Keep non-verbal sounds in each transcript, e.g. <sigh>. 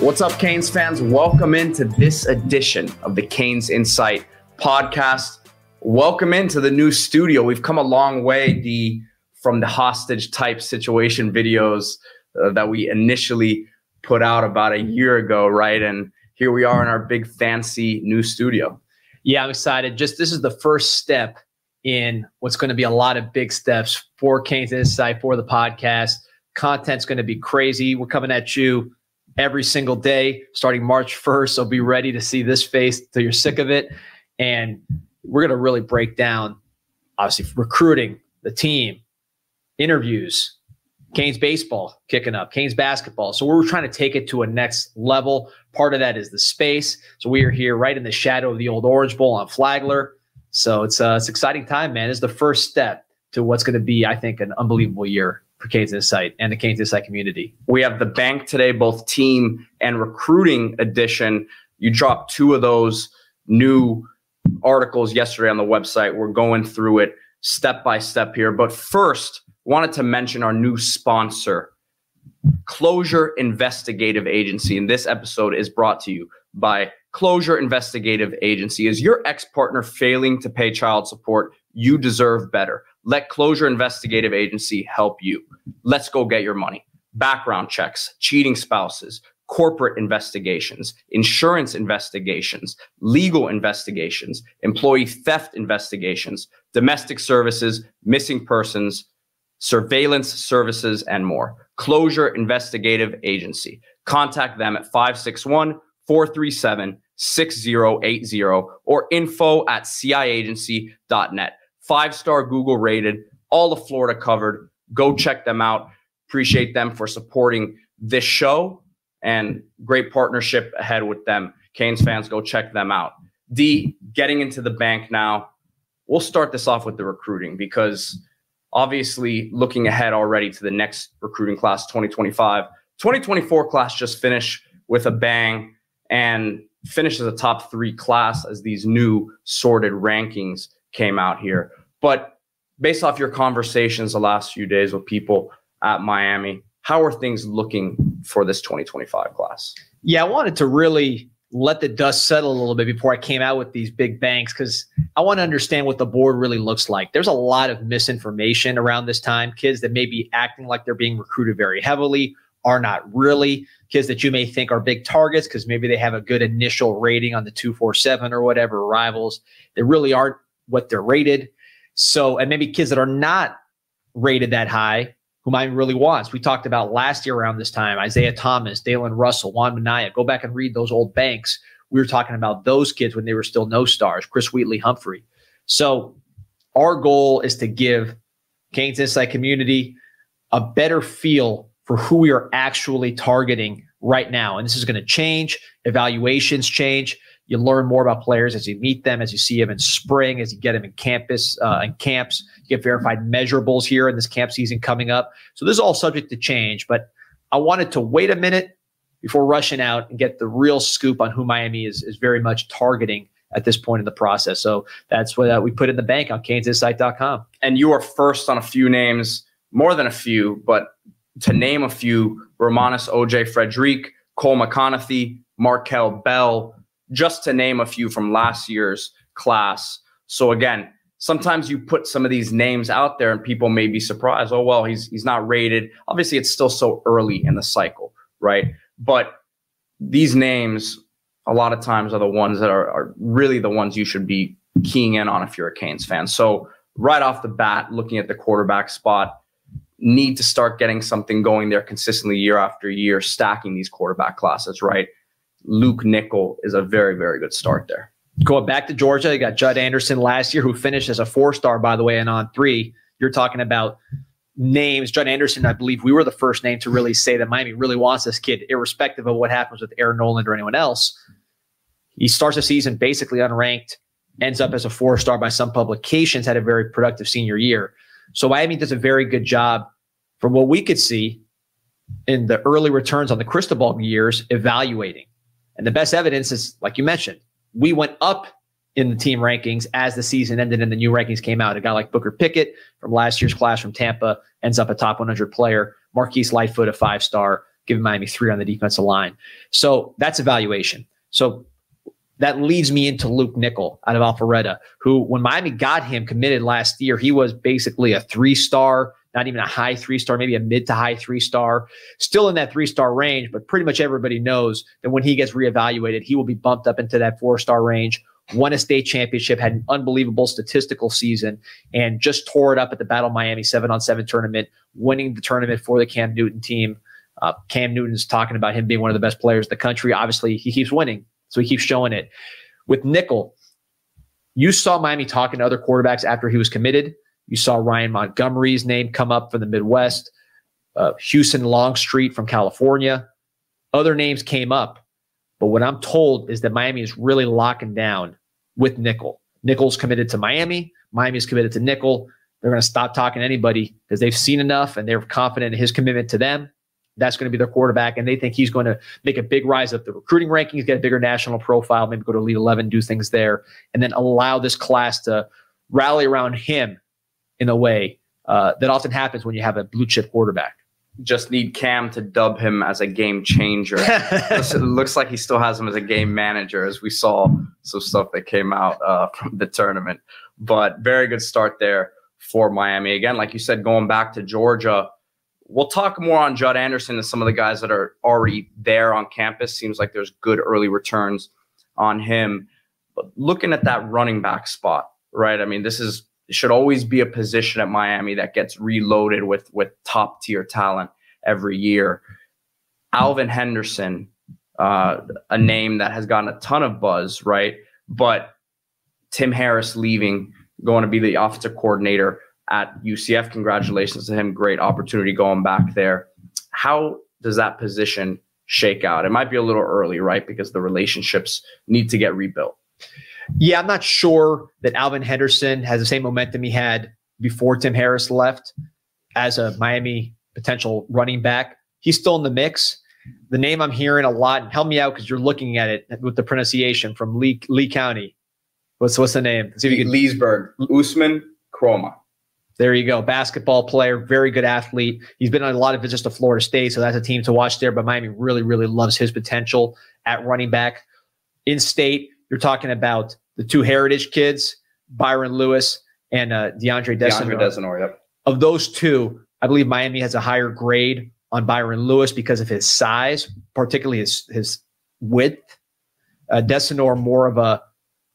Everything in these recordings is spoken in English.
What's up, Canes fans? Welcome into this edition of the Canes Insight podcast. Welcome into the new studio. We've come a long way, the from the hostage type situation videos uh, that we initially put out about a year ago, right? And here we are in our big fancy new studio. Yeah, I'm excited. Just this is the first step in what's going to be a lot of big steps for Canes Insight for the podcast. Content's going to be crazy. We're coming at you every single day starting March 1st. So be ready to see this face till you're sick of it. And we're going to really break down, obviously, recruiting, the team, interviews, Canes baseball kicking up, Canes basketball. So we're trying to take it to a next level. Part of that is the space. So we are here right in the shadow of the old Orange Bowl on Flagler. So it's uh, it's exciting time, man. It's the first step to what's going to be, I think, an unbelievable year for Canes Insight and the Canes Insight community. We have the bank today, both team and recruiting edition. You dropped two of those new articles yesterday on the website. We're going through it step by step here. But first, wanted to mention our new sponsor, Closure Investigative Agency. And this episode is brought to you by Closure Investigative Agency. Is your ex partner failing to pay child support? You deserve better. Let Closure Investigative Agency help you. Let's go get your money. Background checks, cheating spouses, corporate investigations, insurance investigations, legal investigations, employee theft investigations, domestic services, missing persons, surveillance services, and more. Closure Investigative Agency. Contact them at 561 437 6080 or info at ciagency.net five star Google rated, all of Florida covered. Go check them out. Appreciate them for supporting this show and great partnership ahead with them. Canes fans, go check them out. D, getting into the bank now. We'll start this off with the recruiting because obviously looking ahead already to the next recruiting class 2025. 2024 class just finished with a bang and finished as a top three class as these new sorted rankings came out here. But based off your conversations the last few days with people at Miami, how are things looking for this 2025 class? Yeah, I wanted to really let the dust settle a little bit before I came out with these big banks because I want to understand what the board really looks like. There's a lot of misinformation around this time. Kids that may be acting like they're being recruited very heavily are not really. Kids that you may think are big targets because maybe they have a good initial rating on the 247 or whatever rivals. They really aren't what they're rated. So, and maybe kids that are not rated that high, who Miami really wants. We talked about last year around this time Isaiah Thomas, Dalen Russell, Juan Minaya. Go back and read those old banks. We were talking about those kids when they were still no stars, Chris Wheatley Humphrey. So, our goal is to give Canes Insight community a better feel for who we are actually targeting right now. And this is going to change. Evaluations change. You learn more about players as you meet them, as you see them in spring, as you get them in campus uh, camps. You get verified measurables here in this camp season coming up. So this is all subject to change. But I wanted to wait a minute before rushing out and get the real scoop on who Miami is is very much targeting at this point in the process. So that's what uh, we put in the bank on CanesInsight.com. And you are first on a few names, more than a few, but to name a few: Romanis OJ Frederick, Cole McConathy, Markel Bell just to name a few from last year's class. So again, sometimes you put some of these names out there and people may be surprised. Oh, well, he's he's not rated. Obviously, it's still so early in the cycle, right? But these names a lot of times are the ones that are, are really the ones you should be keying in on if you're a Canes fan. So right off the bat, looking at the quarterback spot, need to start getting something going there consistently year after year, stacking these quarterback classes, right? Luke Nickel is a very, very good start there. Going back to Georgia, you got Judd Anderson last year, who finished as a four star, by the way, and on three. You're talking about names. Judd Anderson, I believe we were the first name to really say that Miami really wants this kid, irrespective of what happens with Aaron Noland or anyone else. He starts the season basically unranked, ends up as a four star by some publications, had a very productive senior year. So Miami does a very good job from what we could see in the early returns on the crystal ball years, evaluating. And the best evidence is, like you mentioned, we went up in the team rankings as the season ended and the new rankings came out. A guy like Booker Pickett from last year's class from Tampa ends up a top 100 player. Marquise Lightfoot, a five star. giving Miami three on the defensive line. So that's evaluation. So that leads me into Luke Nickel out of Alpharetta, who, when Miami got him committed last year, he was basically a three star, not even a high three star, maybe a mid to high three star, still in that three star range. But pretty much everybody knows that when he gets reevaluated, he will be bumped up into that four star range. Won a state championship, had an unbelievable statistical season, and just tore it up at the Battle Miami seven on seven tournament, winning the tournament for the Cam Newton team. Uh, Cam Newton's talking about him being one of the best players in the country. Obviously, he keeps winning, so he keeps showing it. With Nickel, you saw Miami talking to other quarterbacks after he was committed. You saw Ryan Montgomery's name come up from the Midwest, uh, Houston Longstreet from California. Other names came up. But what I'm told is that Miami is really locking down with Nickel. Nickel's committed to Miami. Miami is committed to Nickel. They're going to stop talking to anybody because they've seen enough and they're confident in his commitment to them that's going to be their quarterback, and they think he's going to make a big rise up the recruiting rankings, get a bigger national profile, maybe go to Elite 11, do things there, and then allow this class to rally around him in a way uh, that often happens when you have a blue chip quarterback. Just need Cam to dub him as a game changer. <laughs> it looks like he still has him as a game manager, as we saw some stuff that came out uh, <laughs> from the tournament. But very good start there for Miami. Again, like you said, going back to Georgia We'll talk more on Judd Anderson and some of the guys that are already there on campus. Seems like there's good early returns on him. But looking at that running back spot, right? I mean, this is should always be a position at Miami that gets reloaded with with top tier talent every year. Alvin Henderson, uh, a name that has gotten a ton of buzz, right? But Tim Harris leaving, going to be the offensive coordinator at UCF. Congratulations to him. Great opportunity going back there. How does that position shake out? It might be a little early, right? Because the relationships need to get rebuilt. Yeah, I'm not sure that Alvin Henderson has the same momentum he had before Tim Harris left as a Miami potential running back. He's still in the mix. The name I'm hearing a lot, help me out because you're looking at it with the pronunciation from Lee, Lee County. What's what's the name? See if you can Leesburg. Ousmane Kromah. There you go. Basketball player, very good athlete. He's been on a lot of visits to Florida State, so that's a team to watch there. But Miami really, really loves his potential at running back. In state, you're talking about the two heritage kids, Byron Lewis and uh, DeAndre Desinor. DeAndre Desinor, yep. Of those two, I believe Miami has a higher grade on Byron Lewis because of his size, particularly his his width. Uh, Desinor more of a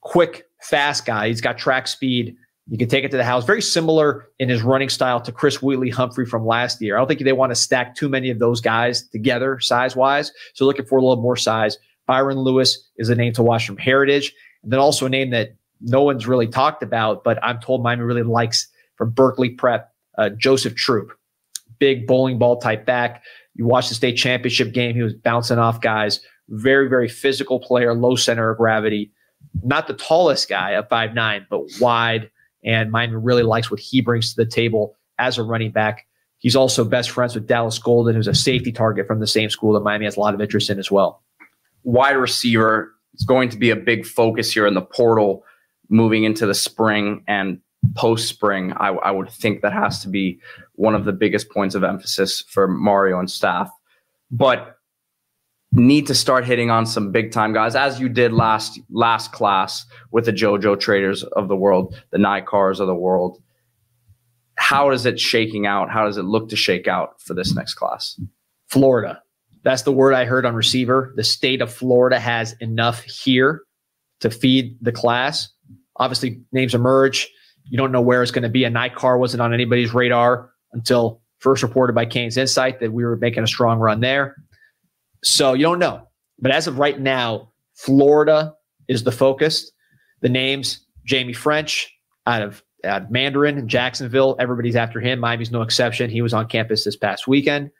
quick, fast guy. He's got track speed you can take it to the house. Very similar in his running style to Chris Wheatley Humphrey from last year. I don't think they want to stack too many of those guys together size wise. So looking for a little more size. Byron Lewis is a name to watch from Heritage. And then also a name that no one's really talked about, but I'm told Miami really likes from Berkeley Prep, uh, Joseph Troop. Big bowling ball type back. You watch the state championship game, he was bouncing off guys. Very, very physical player, low center of gravity. Not the tallest guy at five nine, but wide and Miami really likes what he brings to the table as a running back. He's also best friends with Dallas Golden, who's a safety target from the same school that Miami has a lot of interest in as well. Wide receiver is going to be a big focus here in the portal moving into the spring and post spring. I, I would think that has to be one of the biggest points of emphasis for Mario and staff. But need to start hitting on some big time guys, as you did last last class with the JoJo Traders of the world, the Nikars of the world. How is it shaking out? How does it look to shake out for this next class? Florida. That's the word I heard on receiver. The state of Florida has enough here to feed the class. Obviously, names emerge. You don't know where it's going to be. A Nikar wasn't on anybody's radar until first reported by Canes Insight that we were making a strong run there. So you don't know. But as of right now, Florida is the focus. The names Jaime Ffrench out of, out of Mandarin and Jacksonville. Everybody's after him. Miami's no exception. He was on campus this past weekend.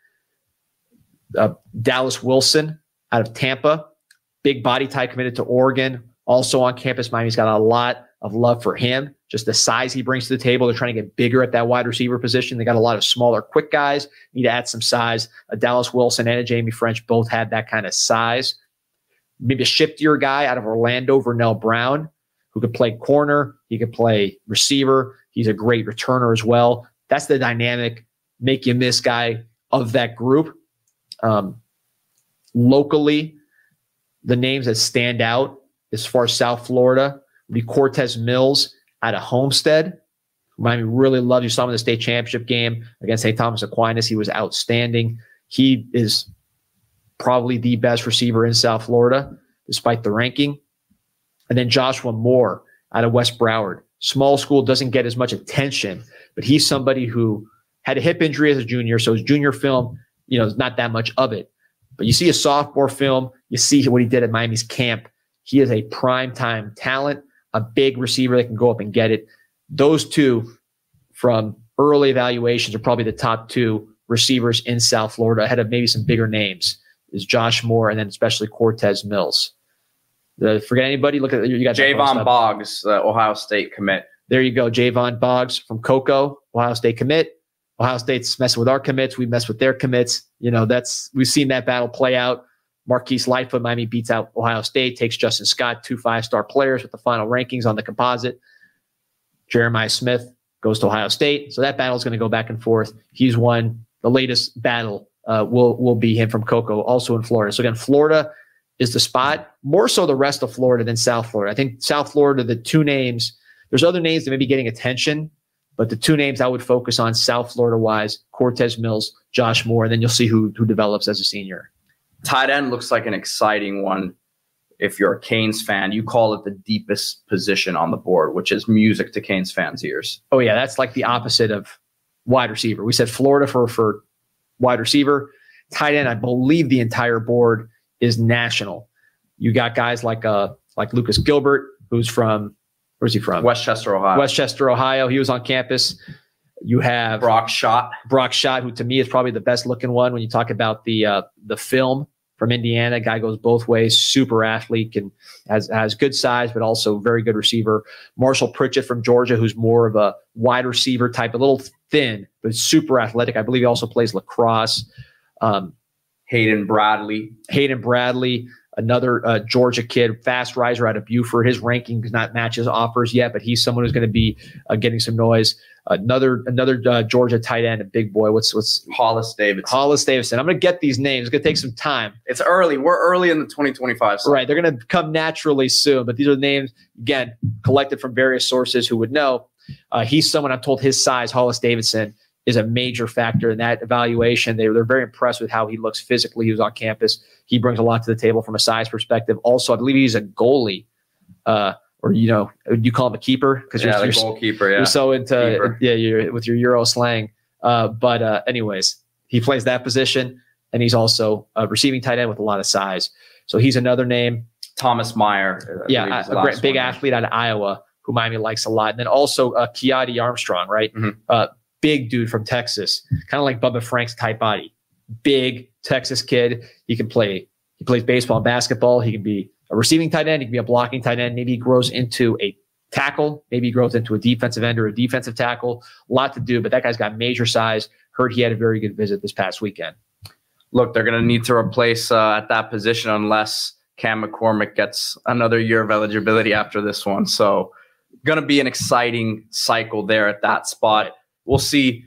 Uh, Dallas Wilson out of Tampa, big body type committed to Oregon, also on campus. Miami's got a lot of love for him. Just the size he brings to the table. They're trying to get bigger at that wide receiver position. They got a lot of smaller, quick guys. Need to add some size. A Dallas Wilson and a Jaime Ffrench both had that kind of size. Maybe a shiftier guy out of Orlando, Vernell Brown, who could play corner. He could play receiver. He's a great returner as well. That's the dynamic, make you miss guy of that group. Um, locally, the names that stand out as far as South Florida would be Cortez Mills out of Homestead. Miami really loved. You saw him in the state championship game against St. Thomas Aquinas. He was outstanding. He is probably the best receiver in South Florida, despite the ranking. And then Joshua Moore out of West Broward. Small school doesn't get as much attention, but he's somebody who had a hip injury as a junior. So his junior film, you know, is not that much of it. But you see a sophomore film, you see what he did at Miami's camp. He is a prime time talent, a big receiver that can go up and get it. Those two from early evaluations are probably the top two receivers in South Florida ahead of maybe some bigger names is Josh Moore and then especially Cortez Mills. The, forget anybody. Look at you got Javon Boggs, uh, Ohio State commit. There you go, Javon Boggs from Cocoa, Ohio State commit. Ohio State's messing with our commits. We mess with their commits. You know, that's we've seen that battle play out. Marquise Lightfoot, Miami beats out Ohio State, takes Justin Scott, two five-star players with the final rankings on the composite. Jeremiah Smith goes to Ohio State. So that battle is going to go back and forth. He's won the latest battle. Uh, will will be him from Cocoa, also in Florida. So again, Florida is the spot. More so the rest of Florida than South Florida. I think South Florida, the two names. There's other names that may be getting attention, but the two names I would focus on South Florida wise, Cortez Mills, Josh Moore, and then you'll see who who develops as a senior. Tight end looks like an exciting one. If you're a Canes fan, you call it the deepest position on the board, which is music to Canes fans' ears. Oh yeah, that's like the opposite of wide receiver. We said Florida for for wide receiver, tight end. I believe the entire board is national. You got guys like uh like Lucas Gilbert, who's from Where's he from? Westchester, Ohio. Westchester, Ohio. He was on campus. You have Brock Schott. Brock Schott, who to me is probably the best looking one when you talk about the uh, the film from Indiana. Guy goes both ways. Super athlete, can has has good size, but also very good receiver. Marshall Pritchett from Georgia, who's more of a wide receiver type, a little thin, but super athletic. I believe he also plays lacrosse. Um, Hayden Bradley. Hayden Bradley another uh, Georgia kid, fast riser out of Buford. His ranking does not match his offers yet, but he's someone who's going to be uh, getting some noise. Another another uh, Georgia tight end, a big boy. What's what's Hollis Davidson? Hollis Davidson. I'm going to get these names. It's going to take some time. It's early. We're early in the 2025. Cycle. Right. They're going to come naturally soon, but these are the names again collected from various sources who would know. Uh, he's someone I'm told his size, Hollis Davidson is a major factor in that evaluation. They, they're very impressed with how he looks physically. He was on campus. He brings a lot to the table from a size perspective. Also, I believe he's a goalie, uh, or you know, you call him a keeper because yeah, you're, you're, goalkeeper. Yeah, you're so into keeper. yeah, you're with your Euro slang. Uh, but uh, anyways, he plays that position, and he's also a receiving tight end with a lot of size. So he's another name. Thomas Meyer. I yeah, a, great, big athlete out of Iowa who Miami likes a lot. And then also uh, Kiadi Armstrong, right? Mm-hmm. Big dude from Texas, kind of like Bubba Franks' type body. Big Texas kid. He can play. He plays baseball basketball. He can be a receiving tight end. He can be a blocking tight end. Maybe he grows into a tackle. Maybe he grows into a defensive end or a defensive tackle. A lot to do, but that guy's got major size. Heard he had a very good visit this past weekend. Look, they're going to need to replace uh, at that position unless Cam McCormick gets another year of eligibility after this one. So, going to be an exciting cycle there at that spot we'll see.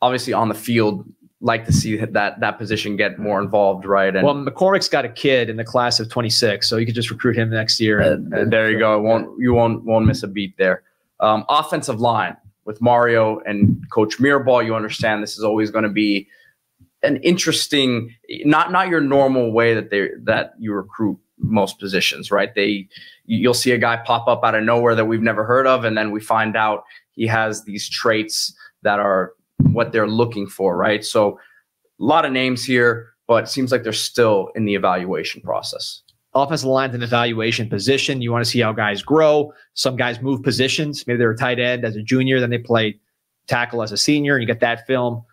Obviously, on the field, like to see that that position get more involved, right? And well, McCormick's got a kid in the class of 26, so you could just recruit him next year. And, and there you go. It won't you won't won't miss a beat there. Um, offensive line with Mario and Coach Mirabal, you understand this is always going to be an interesting, not not your normal way that they that you recruit most positions, right? They you'll see a guy pop up out of nowhere that we've never heard of, and then we find out he has these traits that are what they're looking for, right? So a lot of names here, but it seems like they're still in the evaluation process. Offensive line's an evaluation position. You want to see how guys grow. Some guys move positions. Maybe they're a tight end as a junior, then they play tackle as a senior, and you get that film.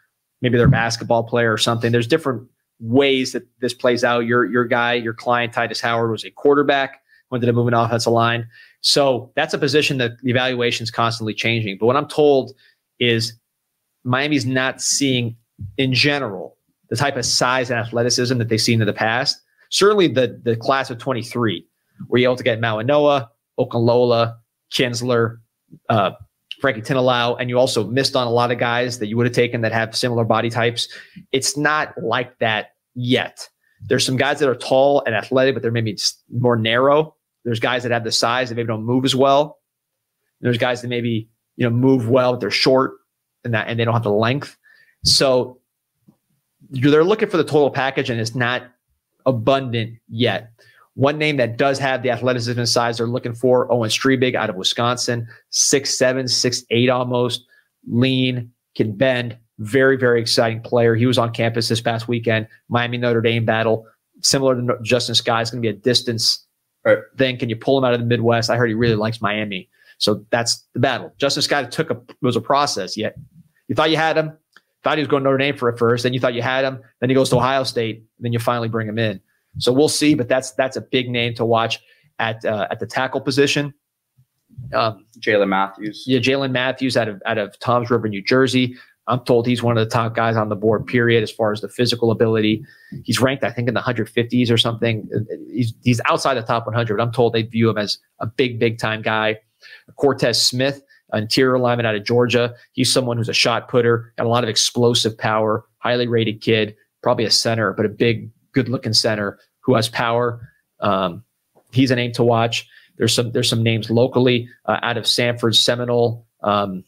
Maybe they're a basketball player or something. There's different ways that this plays out. Your your guy, your client, Titus Howard, was a quarterback, went to move an offensive line. So that's a position that the evaluation is constantly changing. But what I'm told is Miami's not seeing in general the type of size and athleticism that they've seen in the past. Certainly the the class of 23, where you're able to get Mawanoa, Okunlola, Kinsler, uh, Frankie Tinalau, and you also missed on a lot of guys that you would have taken that have similar body types. It's not like that yet. There's some guys that are tall and athletic, but they're maybe more narrow. There's guys that have the size that maybe don't move as well. There's guys that maybe you know move well, but they're short and that and they don't have the length. So they're looking for the total package, and it's not abundant yet. One name that does have the athleticism and size they're looking for, Owen Strebig out of Wisconsin, six seven, six eight almost, lean, can bend, very, very exciting player. He was on campus this past weekend, Miami Notre Dame battle. Similar to Justin Skye, it's going to be a distance right. thing. Can you pull him out of the Midwest? I heard he really likes Miami. So that's the battle. Justin Skye took a was a process. Yet you thought you had him, thought he was going to Notre Dame for it first, then you thought you had him, then he goes to Ohio State, then you finally bring him in. So we'll see, but that's that's a big name to watch at uh, at the tackle position. Um, Jalen Matthews. Yeah, Jalen Matthews out of out of Toms River, New Jersey. I'm told he's one of the top guys on the board, period, as far as the physical ability. He's ranked, I think, in the 150s or something. He's, he's outside the top 100. I'm told they view him as a big, big time guy. Cortez Smith, interior lineman out of Georgia. He's someone who's a shot putter, got a lot of explosive power, highly rated kid, probably a center, but a big, good looking center who has power. Um, he's a name to watch. There's some there's some names locally uh, out of Sanford Seminole. Um,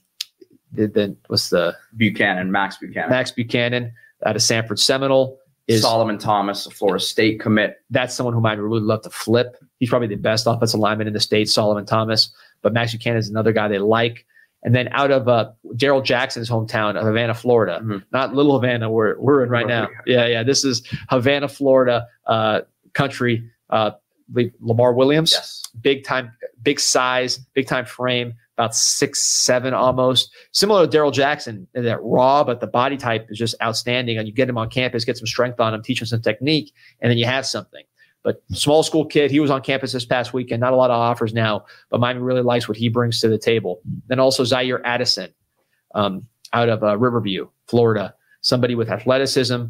the, the what's the Buchanan, Max Buchanan, Max Buchanan out of Sanford Seminole is Solomon Thomas, a Florida State commit. That's someone whom I'd really love to flip. He's probably the best offensive lineman in the state, Solomon Thomas. But Max Buchanan is another guy they like. And then out of uh, Daryl Jackson's hometown of Havana, Florida, mm-hmm. not Little Havana, where we're in right now. Yeah, yeah. This is Havana, Florida uh, country. Uh, Lamar Williams, yes. big time, big size, big time frame, about six seven almost. Similar to Daryl Jackson, that raw, but the body type is just outstanding. And you get him on campus, get some strength on him, teach him some technique, and then you have something. But small school kid, he was on campus this past weekend. Not a lot of offers now, but Miami really likes what he brings to the table. Then also Zaire Addison, um, out of uh, Riverview, Florida, somebody with athleticism.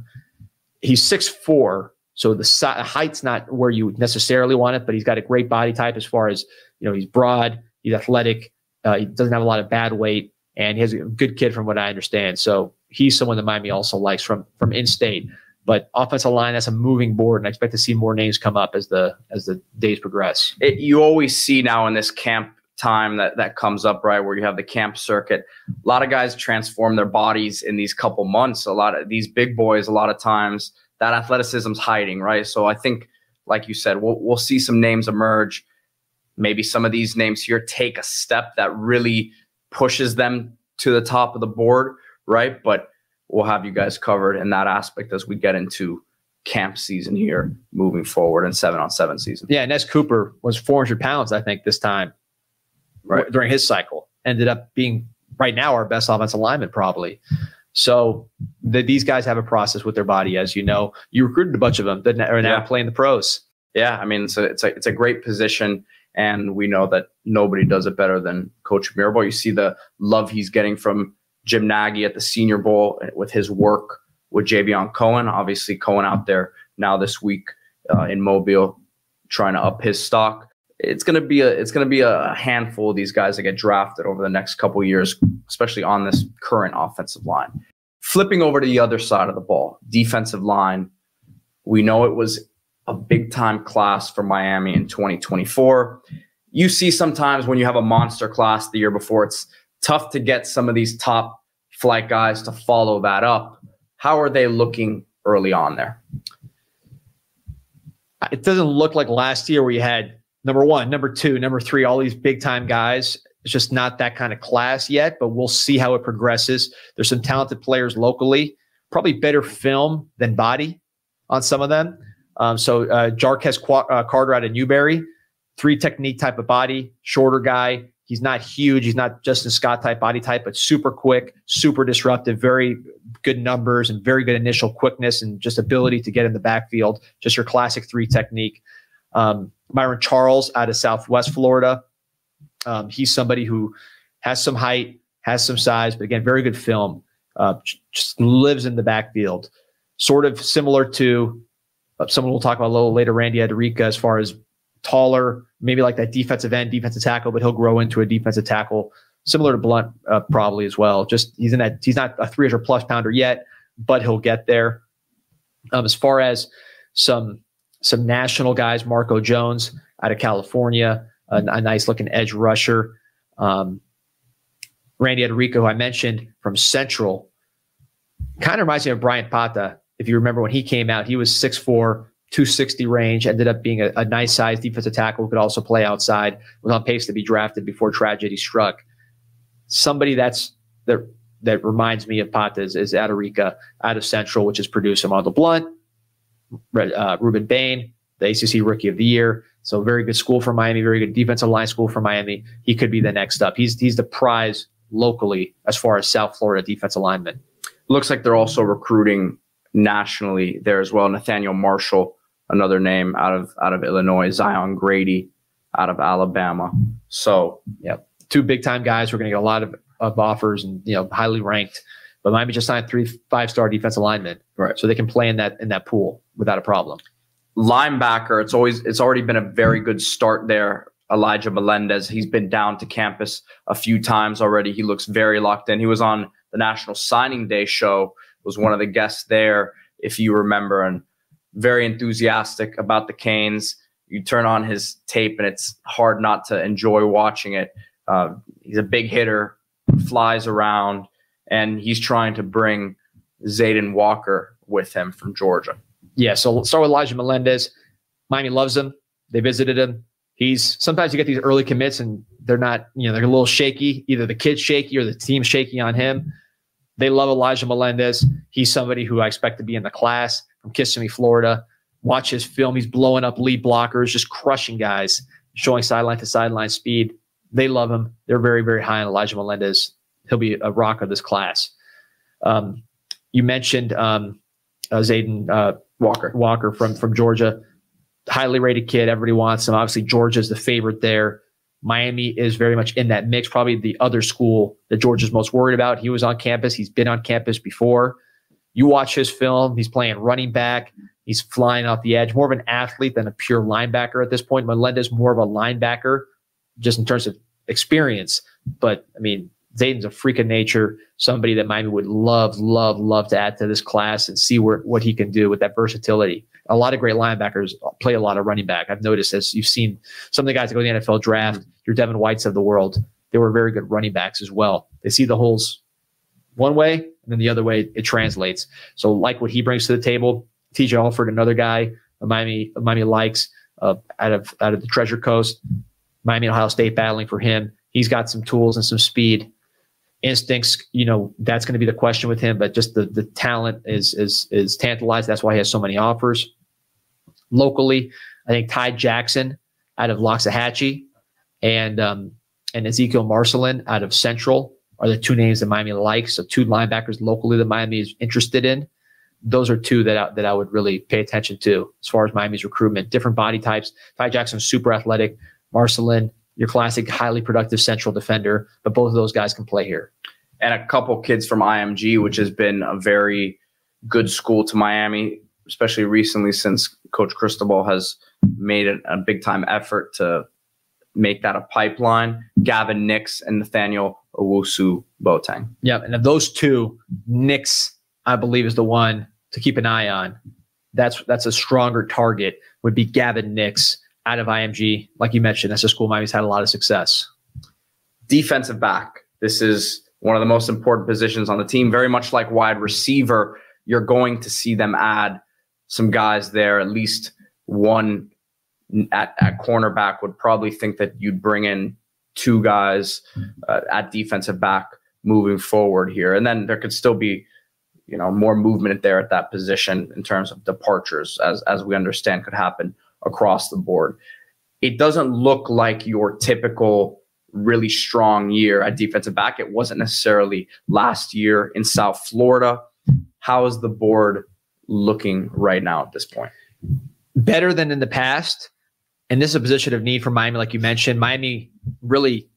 He's six four, so the si- height's not where you necessarily want it, but he's got a great body type as far as you know. He's broad, he's athletic, uh, he doesn't have a lot of bad weight, and he's a good kid from what I understand. So he's someone that Miami also likes from from in state. But offensive line, that's a moving board, and I expect to see more names come up as the as the days progress. It, you always see now in this camp time that that comes up right where you have the camp circuit. A lot of guys transform their bodies in these couple months. A lot of these big boys a lot of times that athleticism's hiding right? So i think like you said we'll, we'll see some names emerge. Maybe some of these names here take a step that really pushes them to the top of the board right? But we'll have you guys covered in that aspect as we get into camp season here moving forward and seven on seven season. Yeah, Nez Cooper was 400 pounds, I think, this time right. during his cycle. Ended up being right now our best offensive lineman, probably. So the, these guys have a process with their body, as you know. You recruited a bunch of them that are now yeah. playing the pros. Yeah, I mean, it's a, it's a, it's a great position. And we know that nobody does it better than Coach Mirabal. You see the love he's getting from Jim Nagy at the Senior Bowl with his work with Javion Cohen. Obviously, Cohen out there now this week uh, in Mobile trying to up his stock. It's gonna be a it's gonna be a handful of these guys that get drafted over the next couple years, especially on this current offensive line. Flipping over to the other side of the ball, defensive line. We know it was a big time class for Miami in 2024. You see sometimes when you have a monster class the year before, it's tough to get some of these top flight guys to follow that up. How are they looking early on there? It doesn't look like last year where you had number one, number two, number three, all these big time guys. It's just not that kind of class yet, but we'll see how it progresses. There's some talented players locally, probably better film than body on some of them. Um, so uh, Jarquez Qu- uh, Carter out of Newberry, three technique type of body, shorter guy, He's not huge. He's not Justin Scott type body type, but super quick, super disruptive, very good numbers and very good initial quickness and just ability to get in the backfield. Just your classic three technique. Um, Myron Charles out of Southwest Florida. Um, he's somebody who has some height, has some size, but again, very good film. Uh, just lives in the backfield. Sort of similar to uh, someone we'll talk about a little later, Randy Adarica, as far as taller, maybe like that defensive end, defensive tackle, but he'll grow into a defensive tackle, similar to Blunt uh, probably as well. Just he's in that he's not a 300 plus pounder yet, but he'll get there. Um, as far as some some national guys, Marco Jones out of California, a, a nice looking edge rusher. Um, Randy who I mentioned from Central, kind of reminds me of Bryan Pata. If you remember when he came out, he was 6'4, 260 range, ended up being a, a nice size defensive tackle who could also play outside, was on pace to be drafted before tragedy struck. Somebody that's that that reminds me of Pata is, is Adarica out of Central, which has produced Armando Blunt, uh, Rueben Bain, the ACC Rookie of the Year. So very good school for Miami, very good defensive line school for Miami. He could be the next up. He's he's the prize locally as far as South Florida defensive lineman. Looks like they're also recruiting nationally there as well. Nathaniel Marshall, another name out of out of Illinois. Zion Grady out of Alabama. So yeah, two big time guys. We're going to get a lot of, of offers and you know highly ranked. But Miami just signed three five star defensive linemen, right? So they can play in that in that pool without a problem. Linebacker, it's always it's already been a very good start there. Elijah Melendez, he's been down to campus a few times already. He looks very locked in. He was on the National Signing Day show, was one of the guests there, if you remember, and very enthusiastic about the Canes. You turn on his tape, and it's hard not to enjoy watching it. Uh, he's a big hitter, flies around, and he's trying to bring Zayden Walker with him from Georgia. Yeah, so let's start with Elijah Melendez. Miami loves him. They visited him. He's sometimes you get these early commits and they're not, you know, they're a little shaky. Either the kid's shaky or the team's shaky on him. They love Elijah Melendez. He's somebody who I expect to be in the class from Kissimmee, Florida. Watch his film. He's blowing up lead blockers, just crushing guys, showing sideline to sideline speed. They love him. They're very, very high on Elijah Melendez. He'll be a rock of this class. Um, you mentioned um, uh, Zayden uh, Walker. Walker from from Georgia, highly rated kid. Everybody wants him. Obviously, Georgia's the favorite there. Miami is very much in that mix. Probably the other school that Georgia's most worried about. He was on campus. He's been on campus before. You watch his film. He's playing running back. He's flying off the edge. More of an athlete than a pure linebacker at this point. Melendez more of a linebacker, just in terms of experience. But I mean, Zayden's a freak of nature, somebody that Miami would love, love, love to add to this class and see where, what he can do with that versatility. A lot of great linebackers play a lot of running back. I've noticed as you've seen some of the guys that go to the NFL draft, your Devin Whites of the world, they were very good running backs as well. They see the holes one way, and then the other way it translates. So, like what he brings to the table, TJ Alford, another guy Miami Miami likes uh, out of out of the Treasure Coast, Miami Ohio State battling for him. He's got some tools and some speed instincts, you know, that's going to be the question with him. But just the the talent is is is tantalized. That's why he has so many offers. Locally, I think Ty Jackson out of Loxahatchee and um, and Ezekiel Marcelin out of Central are the two names that Miami likes. So two linebackers locally that Miami is interested in. Those are two that I, that I would really pay attention to as far as Miami's recruitment. Different body types. Ty Jackson super athletic. Marcelin your classic highly productive central defender, but both of those guys can play here. And a couple kids from IMG, which has been a very good school to Miami, especially recently since Coach Cristobal has made a, a big time effort to make that a pipeline. Gavin Nix and Nathaniel Owusu Boateng. Yeah, and of those two, Nix, I believe, is the one to keep an eye on. That's that's a stronger target. Would be Gavin Nix out of IMG. Like you mentioned, that's a school Miami's had a lot of success. Defensive back. This is one of the most important positions on the team. Very much like wide receiver, you're going to see them add some guys there. At least one at, at cornerback would probably think that you'd bring in two guys uh, at defensive back moving forward here. And then there could still be, you know, more movement there at that position in terms of departures, as as we understand could happen across the board. It doesn't look like your typical really strong year at defensive back. It wasn't necessarily last year in South Florida. How is the board looking right now at this point? Better than in the past. And this is a position of need for Miami, like you mentioned. Miami really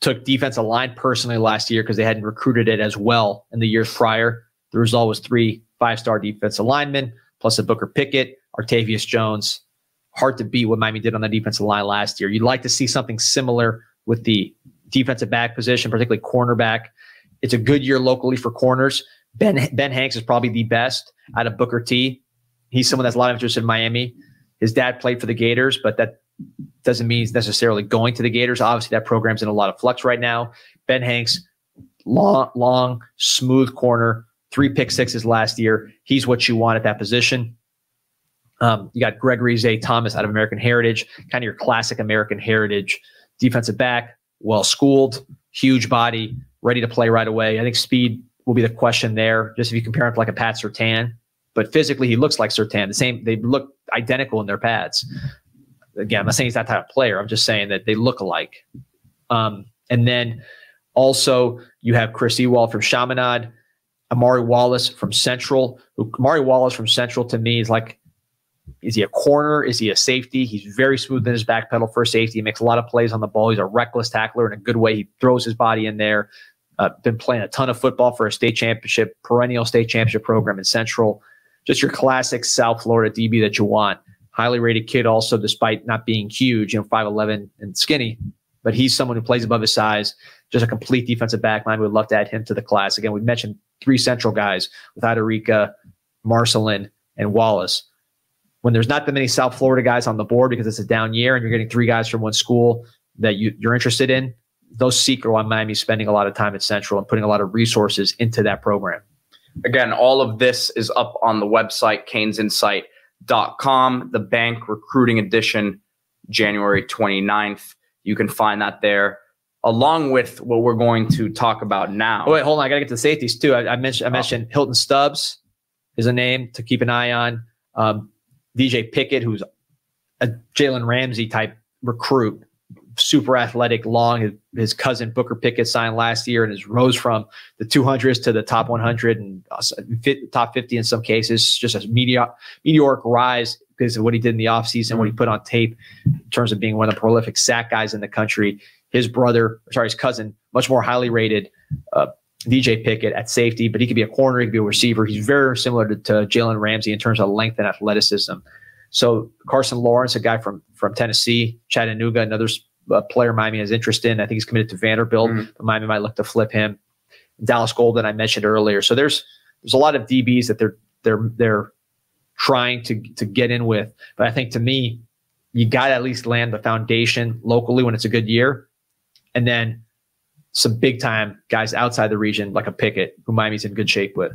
took defensive line personally last year because they hadn't recruited it as well in the years prior. The result was three five star defensive linemen, plus a Booker Pickett, Artavius Jones, hard to beat what Miami did on the defensive line last year. You'd like to see something similar with the defensive back position, particularly cornerback. It's a good year locally for corners. Ben Ben Hanks is probably the best out of Booker T. he's someone that's a lot of interest in Miami. His dad played for the Gators, but that doesn't mean he's necessarily going to the Gators. Obviously, that program's in a lot of flux right now. Ben Hanks, long, long, smooth corner, three pick sixes last year. He's what you want at that position. Um, you got Gregory Zay Thomas out of American Heritage, kind of your classic American Heritage defensive back, well schooled, huge body, ready to play right away. I think speed will be the question there. Just if you compare him to like a Pat Surtain, but physically he looks like Surtain. The same, they look identical in their pads. Again, I'm not saying he's that type of player. I'm just saying that they look alike. Um, and then also you have Chris Ewald from Chaminade, Amari Wallace from Central. Who, Amari Wallace from Central to me is like is he a corner? Is he a safety? He's very smooth in his back pedal for safety. He makes a lot of plays on the ball. He's a reckless tackler in a good way. He throws his body in there. Uh, been playing a ton of football for a state championship, perennial state championship program in Central. Just your classic South Florida DB that you want. Highly rated kid, also, despite not being huge, you know, 5'11 and skinny, but he's someone who plays above his size. Just a complete defensive back line. We'd love to add him to the class. Again, we mentioned three Central guys with Adarica, Marcelin, and Wallace when there's not that many South Florida guys on the board because it's a down year and you're getting three guys from one school that you, you're interested in, those seek are why Miami's spending a lot of time at Central and putting a lot of resources into that program. Again, all of this is up on the website, canesinsight.com, the bank recruiting edition, January 29th. You can find that there along with what we're going to talk about now. Oh, wait, hold on. I got to get to the safeties too. I, I mentioned, I mentioned oh. Hilton Stubbs is a name to keep an eye on. Um, DJ Pickett, who's a Jalen Ramsey type recruit, super athletic, long. His, his, cousin Booker Pickett signed last year and has rose from the 200s to the top 100 and uh, top 50 in some cases. Just a meteor, meteoric rise because of what he did in the offseason, mm-hmm. what he put on tape in terms of being one of the prolific sack guys in the country. His brother, sorry, his cousin, much more highly rated. Uh, DJ Pickett at safety, but he could be a corner, he could be a receiver. He's very similar to, to Jalen Ramsey in terms of length and athleticism. So Carson Lawrence, a guy from from Tennessee, Chattanooga, another uh, player Miami has interest in. I think he's committed to Vanderbilt, mm-hmm. but Miami might look to flip him. Dallas Golden, I mentioned earlier. So there's there's a lot of DBs that they're they're they're trying to to get in with. But I think to me, you got to at least land the foundation locally when it's a good year, and then some big time guys outside the region, like a Pickett, who Miami's in good shape with.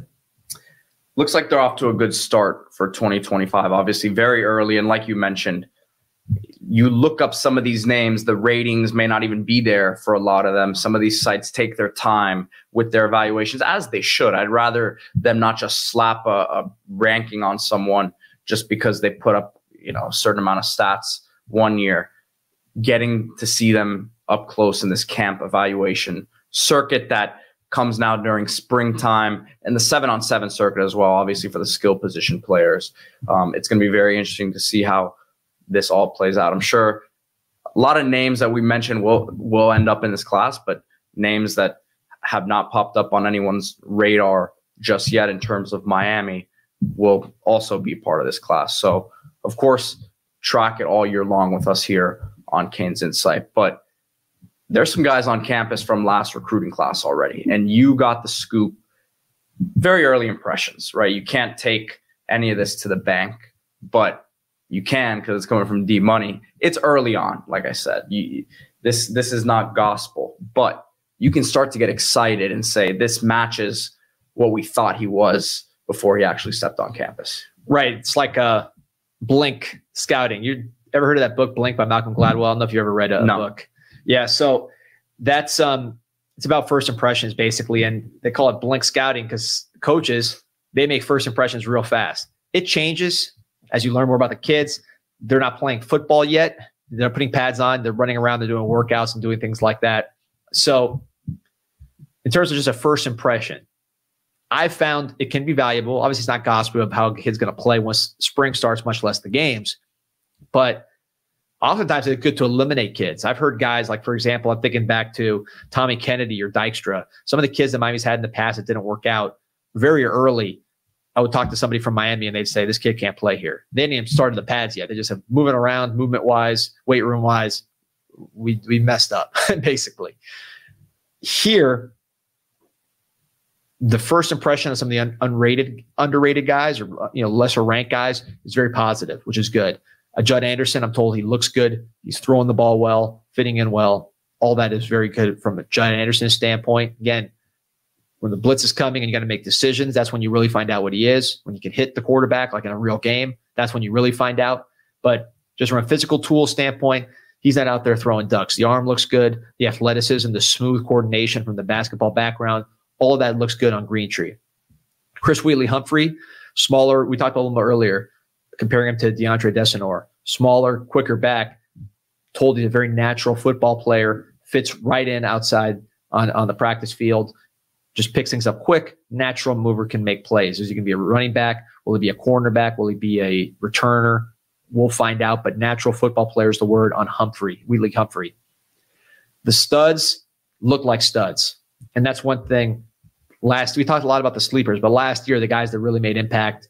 Looks like they're off to a good start for 2025. Obviously, very early. And like you mentioned, you look up some of these names, the ratings may not even be there for a lot of them. Some of these sites take their time with their evaluations, as they should. I'd rather them not just slap a, a ranking on someone just because they put up, you know, a certain amount of stats one year. Getting to see them up close in this camp evaluation circuit that comes now during springtime and the seven on seven circuit as well, obviously for the skill position players. Um, it's going to be very interesting to see how this all plays out. I'm sure a lot of names that we mentioned will will end up in this class, but names that have not popped up on anyone's radar just yet in terms of Miami will also be part of this class. So, of course, track it all year long with us here on Canes Insight. But there's some guys on campus from last recruiting class already, and you got the scoop. Very early impressions, right? You can't take any of this to the bank, but you can because it's coming from D Money. It's early on, like I said. You, this this is not gospel, but you can start to get excited and say this matches what we thought he was before he actually stepped on campus. Right. It's like a blink scouting. You ever heard of that book Blink by Malcolm Gladwell? I don't know if you ever read a, no. book. Yeah, so that's um it's about first impressions basically and they call it blink scouting because coaches they make first impressions real fast. It changes as you learn more about the kids. They're not playing football yet. They're putting pads on, they're running around, they're doing workouts and doing things like that. So in terms of just a first impression, I found it can be valuable. Obviously, it's not gospel of how a kid's going to play once spring starts, much less the games. But oftentimes it's good to eliminate kids. I've heard guys like, for example, I'm thinking back to Tommy Kennedy or Dykstra, some of the kids that Miami's had in the past that didn't work out very early. I would talk to somebody from Miami and they'd say, this kid can't play here. They didn't even started the pads yet. They just have moving around, movement wise, weight room wise. We, we messed up <laughs> basically. Here, the first impression of some of the un- unrated, underrated guys or you know lesser ranked guys is very positive, which is good. Uh, Judd Anderson, I'm told he looks good. He's throwing the ball well, fitting in well. All that is very good from a Judd Anderson standpoint. Again, when the blitz is coming and you got to make decisions, that's when you really find out what he is. When you can hit the quarterback like in a real game, that's when you really find out. But just from a physical tool standpoint, he's not out there throwing ducks. The arm looks good, the athleticism, the smooth coordination from the basketball background, all that looks good on Greentree. Chris Wheatley Humphrey, smaller. We talked about him earlier, comparing him to DeAndre Desenor. Smaller, quicker back. Told he's a very natural football player. Fits right in outside on, on the practice field. Just picks things up quick. Natural mover can make plays. Is he going to be a running back? Will he be a cornerback? Will he be a returner? We'll find out. But natural football player is the word on Humphrey, Wheatley Humphrey. The studs look like studs. And that's one thing last we talked a lot about the sleepers, but last year the guys that really made impact: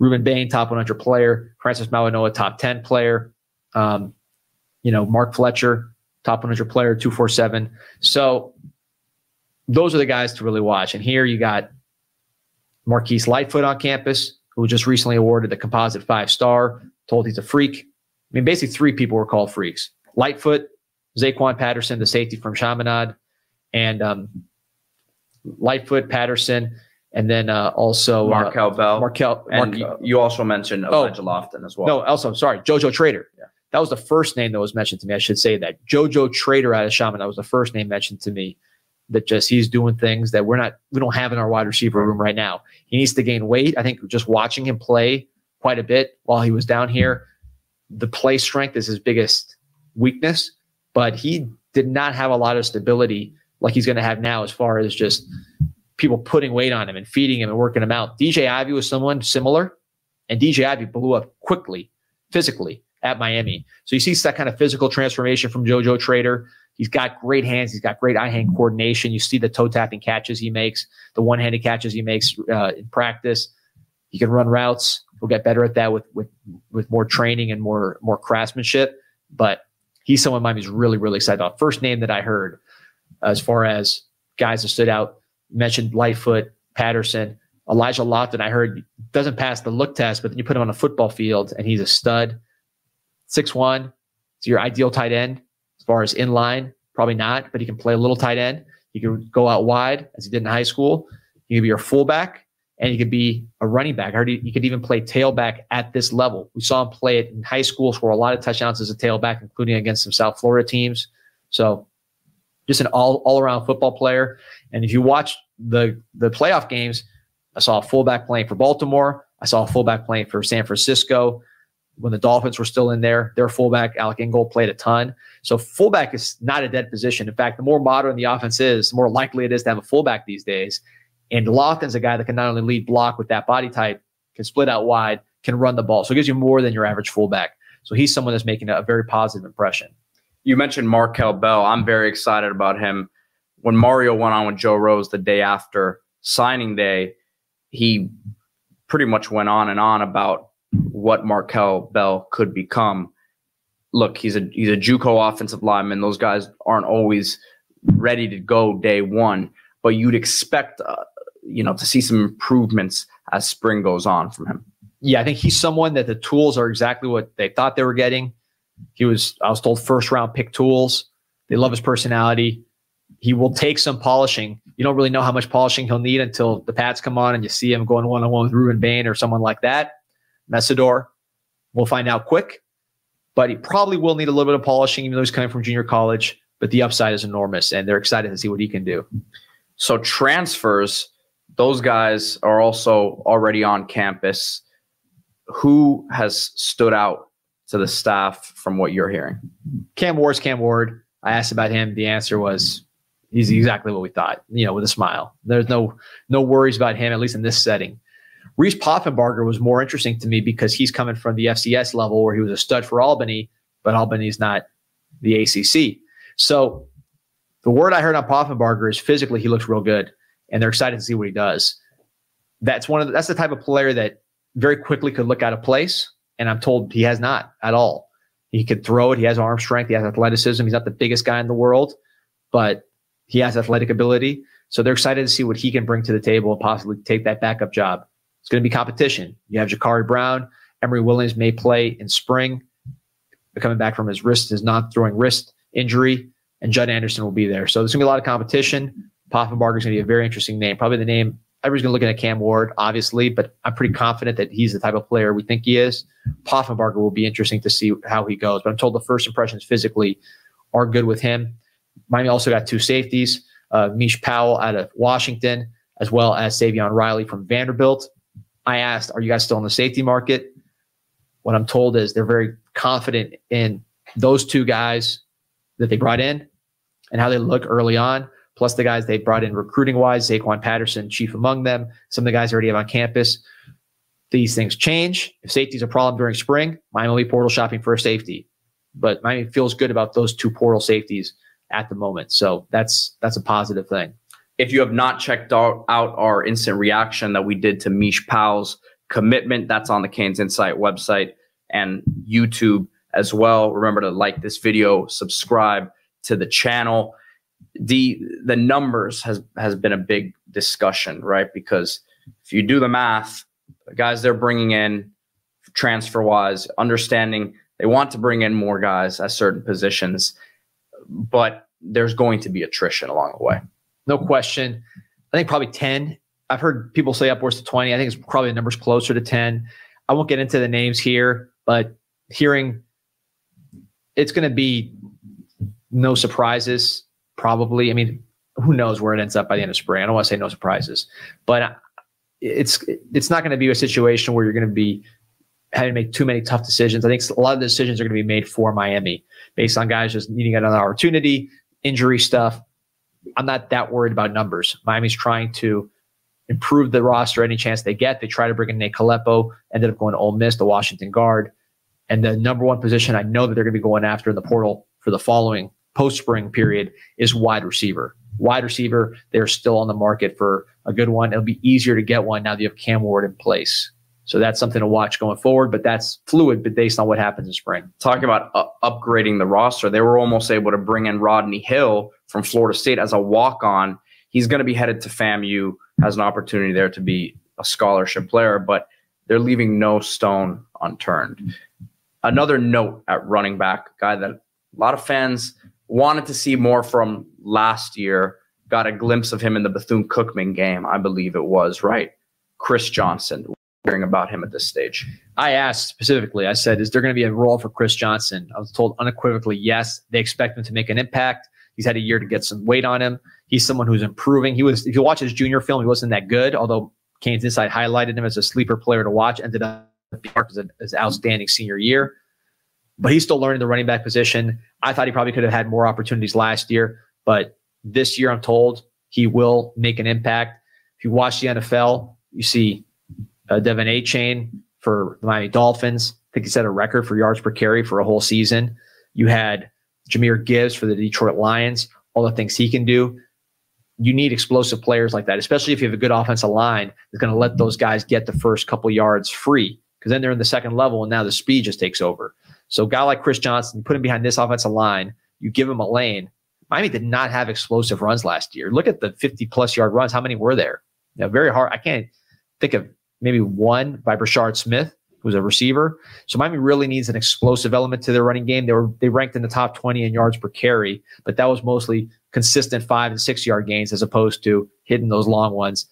Rueben Bain, top 100 player; Francis Mauigoa, top 10 player; um, you know, Mark Fletcher, top 100 player, 247. So those are the guys to really watch. And here you got Marquise Lightfoot on campus, who just recently awarded the composite five star. Told he's a freak. I mean, basically three people were called freaks: Lightfoot, Zaquan Patterson, the safety from Chaminade, and um, Lightfoot, Patterson, and then uh, also Markel uh, Bell. Markel. and you, also mentioned Oh. Elijah Lofton as well. no, also sorry, JoJo Trader. Yeah. That was the first name that was mentioned to me. I should say that JoJo Trader out of Shaman. That was the first name mentioned to me. That just he's doing things that we're not we don't have in our wide receiver room right now. He needs to gain weight. I think just watching him play quite a bit while he was down here, the play strength is his biggest weakness. But he did not have a lot of stability like he's going to have now, as far as just people putting weight on him and feeding him and working him out. DJ Ivey was someone similar, and DJ Ivey blew up quickly, physically at Miami. So you see that kind of physical transformation from JoJo Trader. He's got great hands. He's got great eye hand coordination. You see the toe tapping catches he makes, the one handed catches he makes uh, in practice. He can run routes. He'll get better at that with with with more training and more more craftsmanship. But he's someone Miami's really really excited about. First name that I heard as far as guys that stood out. Mentioned Lightfoot, Patterson, Elijah Lofton. I heard doesn't pass the look test, but then you put him on a football field and he's a stud. Six one, it's your ideal tight end as far as in line. Probably not, but he can play a little tight end. He can go out wide as he did in high school. He could be your fullback and he could be a running back. I heard he, he could even play tailback at this level. We saw him play it in high school, score a lot of touchdowns as a tailback, including against some South Florida teams. So just an all all around football player. And if you watch the the playoff games, I saw a fullback playing for Baltimore. I saw a fullback playing for San Francisco. When the Dolphins were still in there, their fullback Alec Ingold played a ton. So fullback is not a dead position. In fact, the more modern the offense is, the more likely it is to have a fullback these days. And Lofton's a guy that can not only lead block with that body type, can split out wide, can run the ball. So it gives you more than your average fullback. So he's someone that's making a, a very positive impression. you mentioned Markel Bell. I'm very excited about him. When Mario went on with Joe Rose the day after signing day, he pretty much went on and on about what Markel Bell could become. Look, he's a he's a JUCO offensive lineman. Those guys aren't always ready to go day one, but you'd expect uh, you know to see some improvements as spring goes on from him. yeah, I think he's someone that the tools are exactly what they thought they were getting. He was, I was told, first round pick tools. They love his personality. He will take some polishing. You don't really know how much polishing he'll need until the pads come on and you see him going one on one with Rueben Bain or someone like that. Mesidor, we'll find out quick, but he probably will need a little bit of polishing, even though he's coming from junior college. But the upside is enormous, and they're excited to see what he can do. So transfers, those guys are also already on campus. Who has stood out to the staff from what you're hearing? Cam Ward's Cam Ward. I asked about him. The answer was he's exactly what we thought, you know, with a smile. There's no no worries about him, at least in this setting. Reese Poffenbarger was more interesting to me because he's coming from the FCS level where he was a stud for Albany, but Albany's not the ACC. So the word I heard on Poffenbarger is physically he looks real good, and they're excited to see what he does. That's one of the, that's the type of player that very quickly could look out of place, and I'm told he has not at all. He could throw it. He has arm strength. He has athleticism. He's not the biggest guy in the world, but He has athletic ability. So they're excited to see what he can bring to the table and possibly take that backup job. It's going to be competition. You have Jacurri Brown. Emory Williams may play in spring, coming back from his wrist, his non throwing wrist injury, and Judd Anderson will be there. So there's going to be a lot of competition. Poffenbarger is going to be a very interesting name. Probably the name everybody's going to look at Cam Ward, obviously, but I'm pretty confident that he's the type of player we think he is. Poffenbarger will be interesting to see how he goes, but I'm told the first impressions physically are good with him. Miami also got two safeties, uh, Mish Powell out of Washington, as well as Savion Riley from Vanderbilt. I asked, are you guys still in the safety market? What I'm told is they're very confident in those two guys that they brought in and how they look early on plus the guys they brought in recruiting wise, Zaquan Patterson, chief among them, some of the guys already have on campus. These things change. If safety is a problem during spring, Miami will be portal shopping for a safety. But Miami feels good about those two portal safeties at the moment. So that's that's a positive thing. If you have not checked out, our instant reaction that we did to Mish Powell's commitment, that's on the Canes Insight website and YouTube as well. Remember to like this video, subscribe to the channel the the numbers has has been a big discussion, right? Because if you do the math, the guys they're bringing in transfer wise, understanding they want to bring in more guys at certain positions, but there's going to be attrition along the way. No question. I think probably 10. I've heard people say upwards to 20. I think it's probably the numbers closer to 10. I won't get into the names here, but hearing it's going to be no surprises probably. I mean, who knows where it ends up by the end of spring? I don't want to say no surprises, but it's it's not going to be a situation where you're going to be having to make too many tough decisions. I think a lot of the decisions are going to be made for Miami based on guys just needing another opportunity, injury stuff. I'm not that worried about numbers. Miami's trying to improve the roster any chance they get. They try to bring in Nate Kalepo, ended up going to Ole Miss, the Washington guard. And the number one position I know that they're going to be going after in the portal for the following post spring period is wide receiver. Wide receiver, they're still on the market for a good one. It'll be easier to get one now that you have Cam Ward in place. So that's something to watch going forward, but that's fluid, but based on what happens in spring. Talking about uh, upgrading the roster, they were almost able to bring in Rodney Hill from Florida State as a walk on. He's going to be headed to FAMU, has an opportunity there to be a scholarship player, but they're leaving no stone unturned. Another note at running back, guy that a lot of fans wanted to see more from last year. Got a glimpse of him in the Bethune Cookman game, I believe it was, right? Chris Johnson. Hearing about him at this stage. I asked specifically, I said, is there going to be a role for Chris Johnson? I was told unequivocally, yes. They expect him to make an impact. He's had a year to get some weight on him. He's someone who's improving. He was, if you watch his junior film, he wasn't that good, although Canes Insight highlighted him as a sleeper player to watch, ended up as an outstanding senior year but he's still learning the running back position. I thought he probably could have had more opportunities last year, but this year I'm told he will make an impact. If you watch the NFL, you see uh, De'Von Achane for the Miami Dolphins. I think he set a record for yards per carry for a whole season. You had Jahmyr Gibbs for the Detroit Lions, all the things he can do. You need explosive players like that, especially if you have a good offensive line that's going to let those guys get the first couple yards free because then they're in the second level and now the speed just takes over. So, a guy like Chris Johnson, you put him behind this offensive line, you give him a lane. Miami did not have explosive runs last year. Look at the 50 plus yard runs. How many were there? Know, very hard. I can't think of maybe one by Brashard Smith, who's a receiver. So Miami really needs an explosive element to their running game. They were they ranked in the top 20 in yards per carry, but that was mostly consistent five and six yard gains as opposed to hitting those long ones.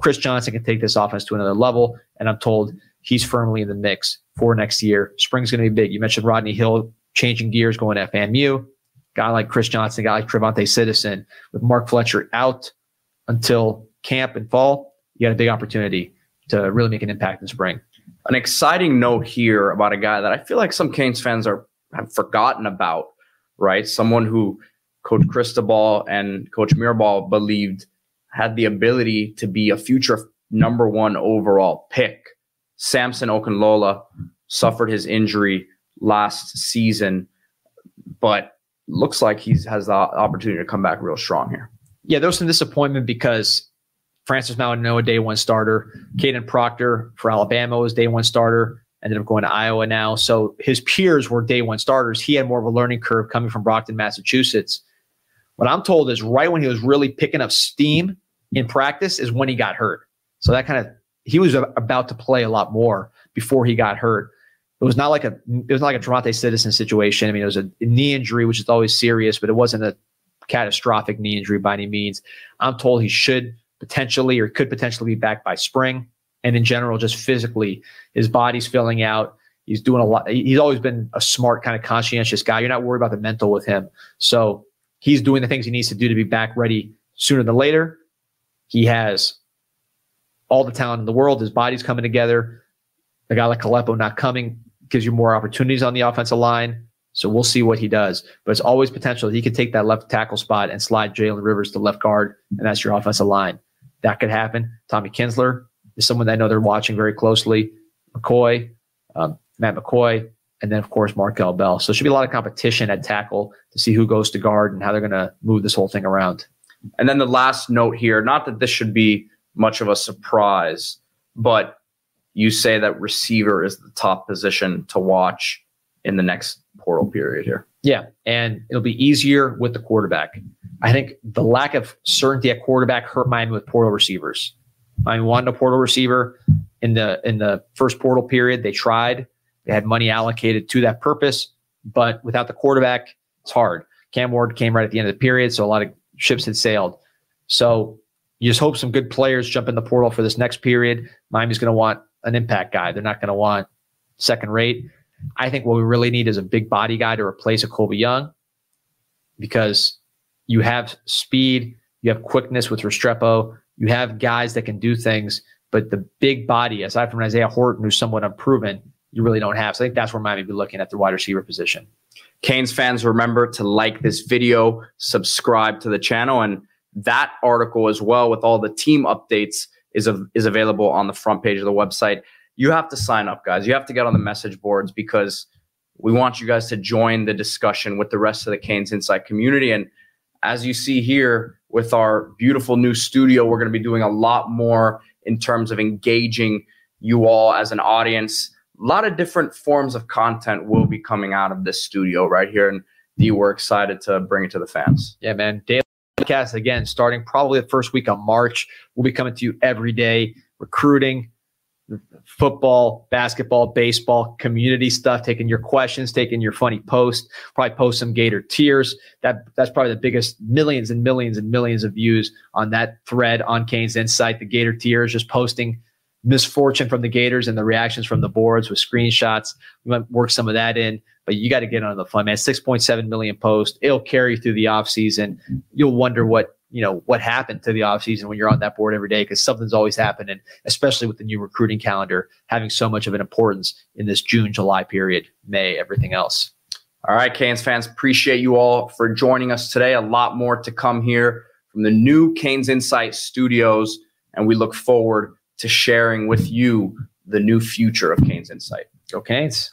Chris Johnson can take this offense to another level, and I'm told he's firmly in the mix for next year. Spring's going to be big. You mentioned Rodney Hill changing gears, going to FAMU. Guy like Chris Johnson, guy like TreVonte' Citizen, with Mark Fletcher out until camp and fall, you got a big opportunity to really make an impact in spring. An exciting note here about a guy that I feel like some Canes fans are have forgotten about, right? Someone who Coach Cristobal and Coach Mirabal believed had the ability to be a future number one overall pick Samson Okunlola suffered his injury last season, but looks like he has the opportunity to come back real strong here. Yeah, there was some disappointment because Francis Mauigoa, day one starter. Kadyn Proctor for Alabama was day one starter. Ended up going to Iowa now. So his peers were day one starters. He had more of a learning curve coming from Brockton, Massachusetts. What I'm told is right when he was really picking up steam in practice is when he got hurt. So that kind of he was about to play a lot more before he got hurt. It was not like a it was not like a TreVonte' Citizen situation. I mean, it was a knee injury, which is always serious, but it wasn't a catastrophic knee injury by any means. I'm told he should potentially or could potentially be back by spring. And in general, just physically, his body's filling out. He's doing a lot. He's always been a smart, kind of conscientious guy. You're not worried about the mental with him. So he's doing the things he needs to do to be back ready sooner than later. He has all the talent in the world. His body's coming together. A guy like Kalepo not coming gives you more opportunities on the offensive line. So we'll see what he does. But it's always potential he could take that left tackle spot and slide Jalen Rivers to left guard, and that's your offensive line. That could happen. Tommy Kinsler is someone that I know they're watching very closely. McCoy, um, Matt McCoy, and then of course Markel Bell. So it should be a lot of competition at tackle to see who goes to guard and how they're going to move this whole thing around. And then the last note here, not that this should be much of a surprise, but you say that receiver is the top position to watch in the next portal period here. Yeah, and it'll be easier with the quarterback. I think the lack of certainty at quarterback hurt Miami with portal receivers. Miami wanted a portal receiver in the in the first portal period. They tried. They had money allocated to that purpose, but without the quarterback, it's hard. Cam Ward came right at the end of the period, so a lot of ships had sailed. So you just hope some good players jump in the portal for this next period. Miami's going to want an impact guy. They're not going to want second rate. I think what we really need is a big body guy to replace a Colbie Young because you have speed, you have quickness with Restrepo, you have guys that can do things, but the big body, aside from Isaiah Horton, who's somewhat unproven, you really don't have. So I think that's where Miami be looking at the wide receiver position. Canes fans, remember to like this video, subscribe to the channel, and that article as well with all the team updates is, a, is available on the front page of the website. You have to sign up, guys. You have to get on the message boards because we want you guys to join the discussion with the rest of the Canes Insight community. And as you see here with our beautiful new studio, we're going to be doing a lot more in terms of engaging you all as an audience. A lot of different forms of content will be coming out of this studio right here. And D, we're excited to bring it to the fans. Yeah, man. Daily podcast again, starting probably the first week of March. We'll be coming to you every day, recruiting, football, basketball, baseball, community stuff, taking your questions, taking your funny posts, probably post some Gator tears. That that's probably the biggest millions and millions and millions of views on that thread on Canes Insight. The Gator tears, just posting misfortune from the Gators and the reactions from the boards with screenshots. We might work some of that in, but you got to get on the fun, man. 6.7 million posts. It'll carry through the off season. You'll wonder what you know what happened to the offseason when you're on that board every day because something's always happening especially with the new recruiting calendar having so much of an importance in this june july period may everything else. All right canes fans appreciate you all for joining us today. A lot more to come here from the new canes insight studios and we look forward to sharing with you the new future of canes insight. Go canes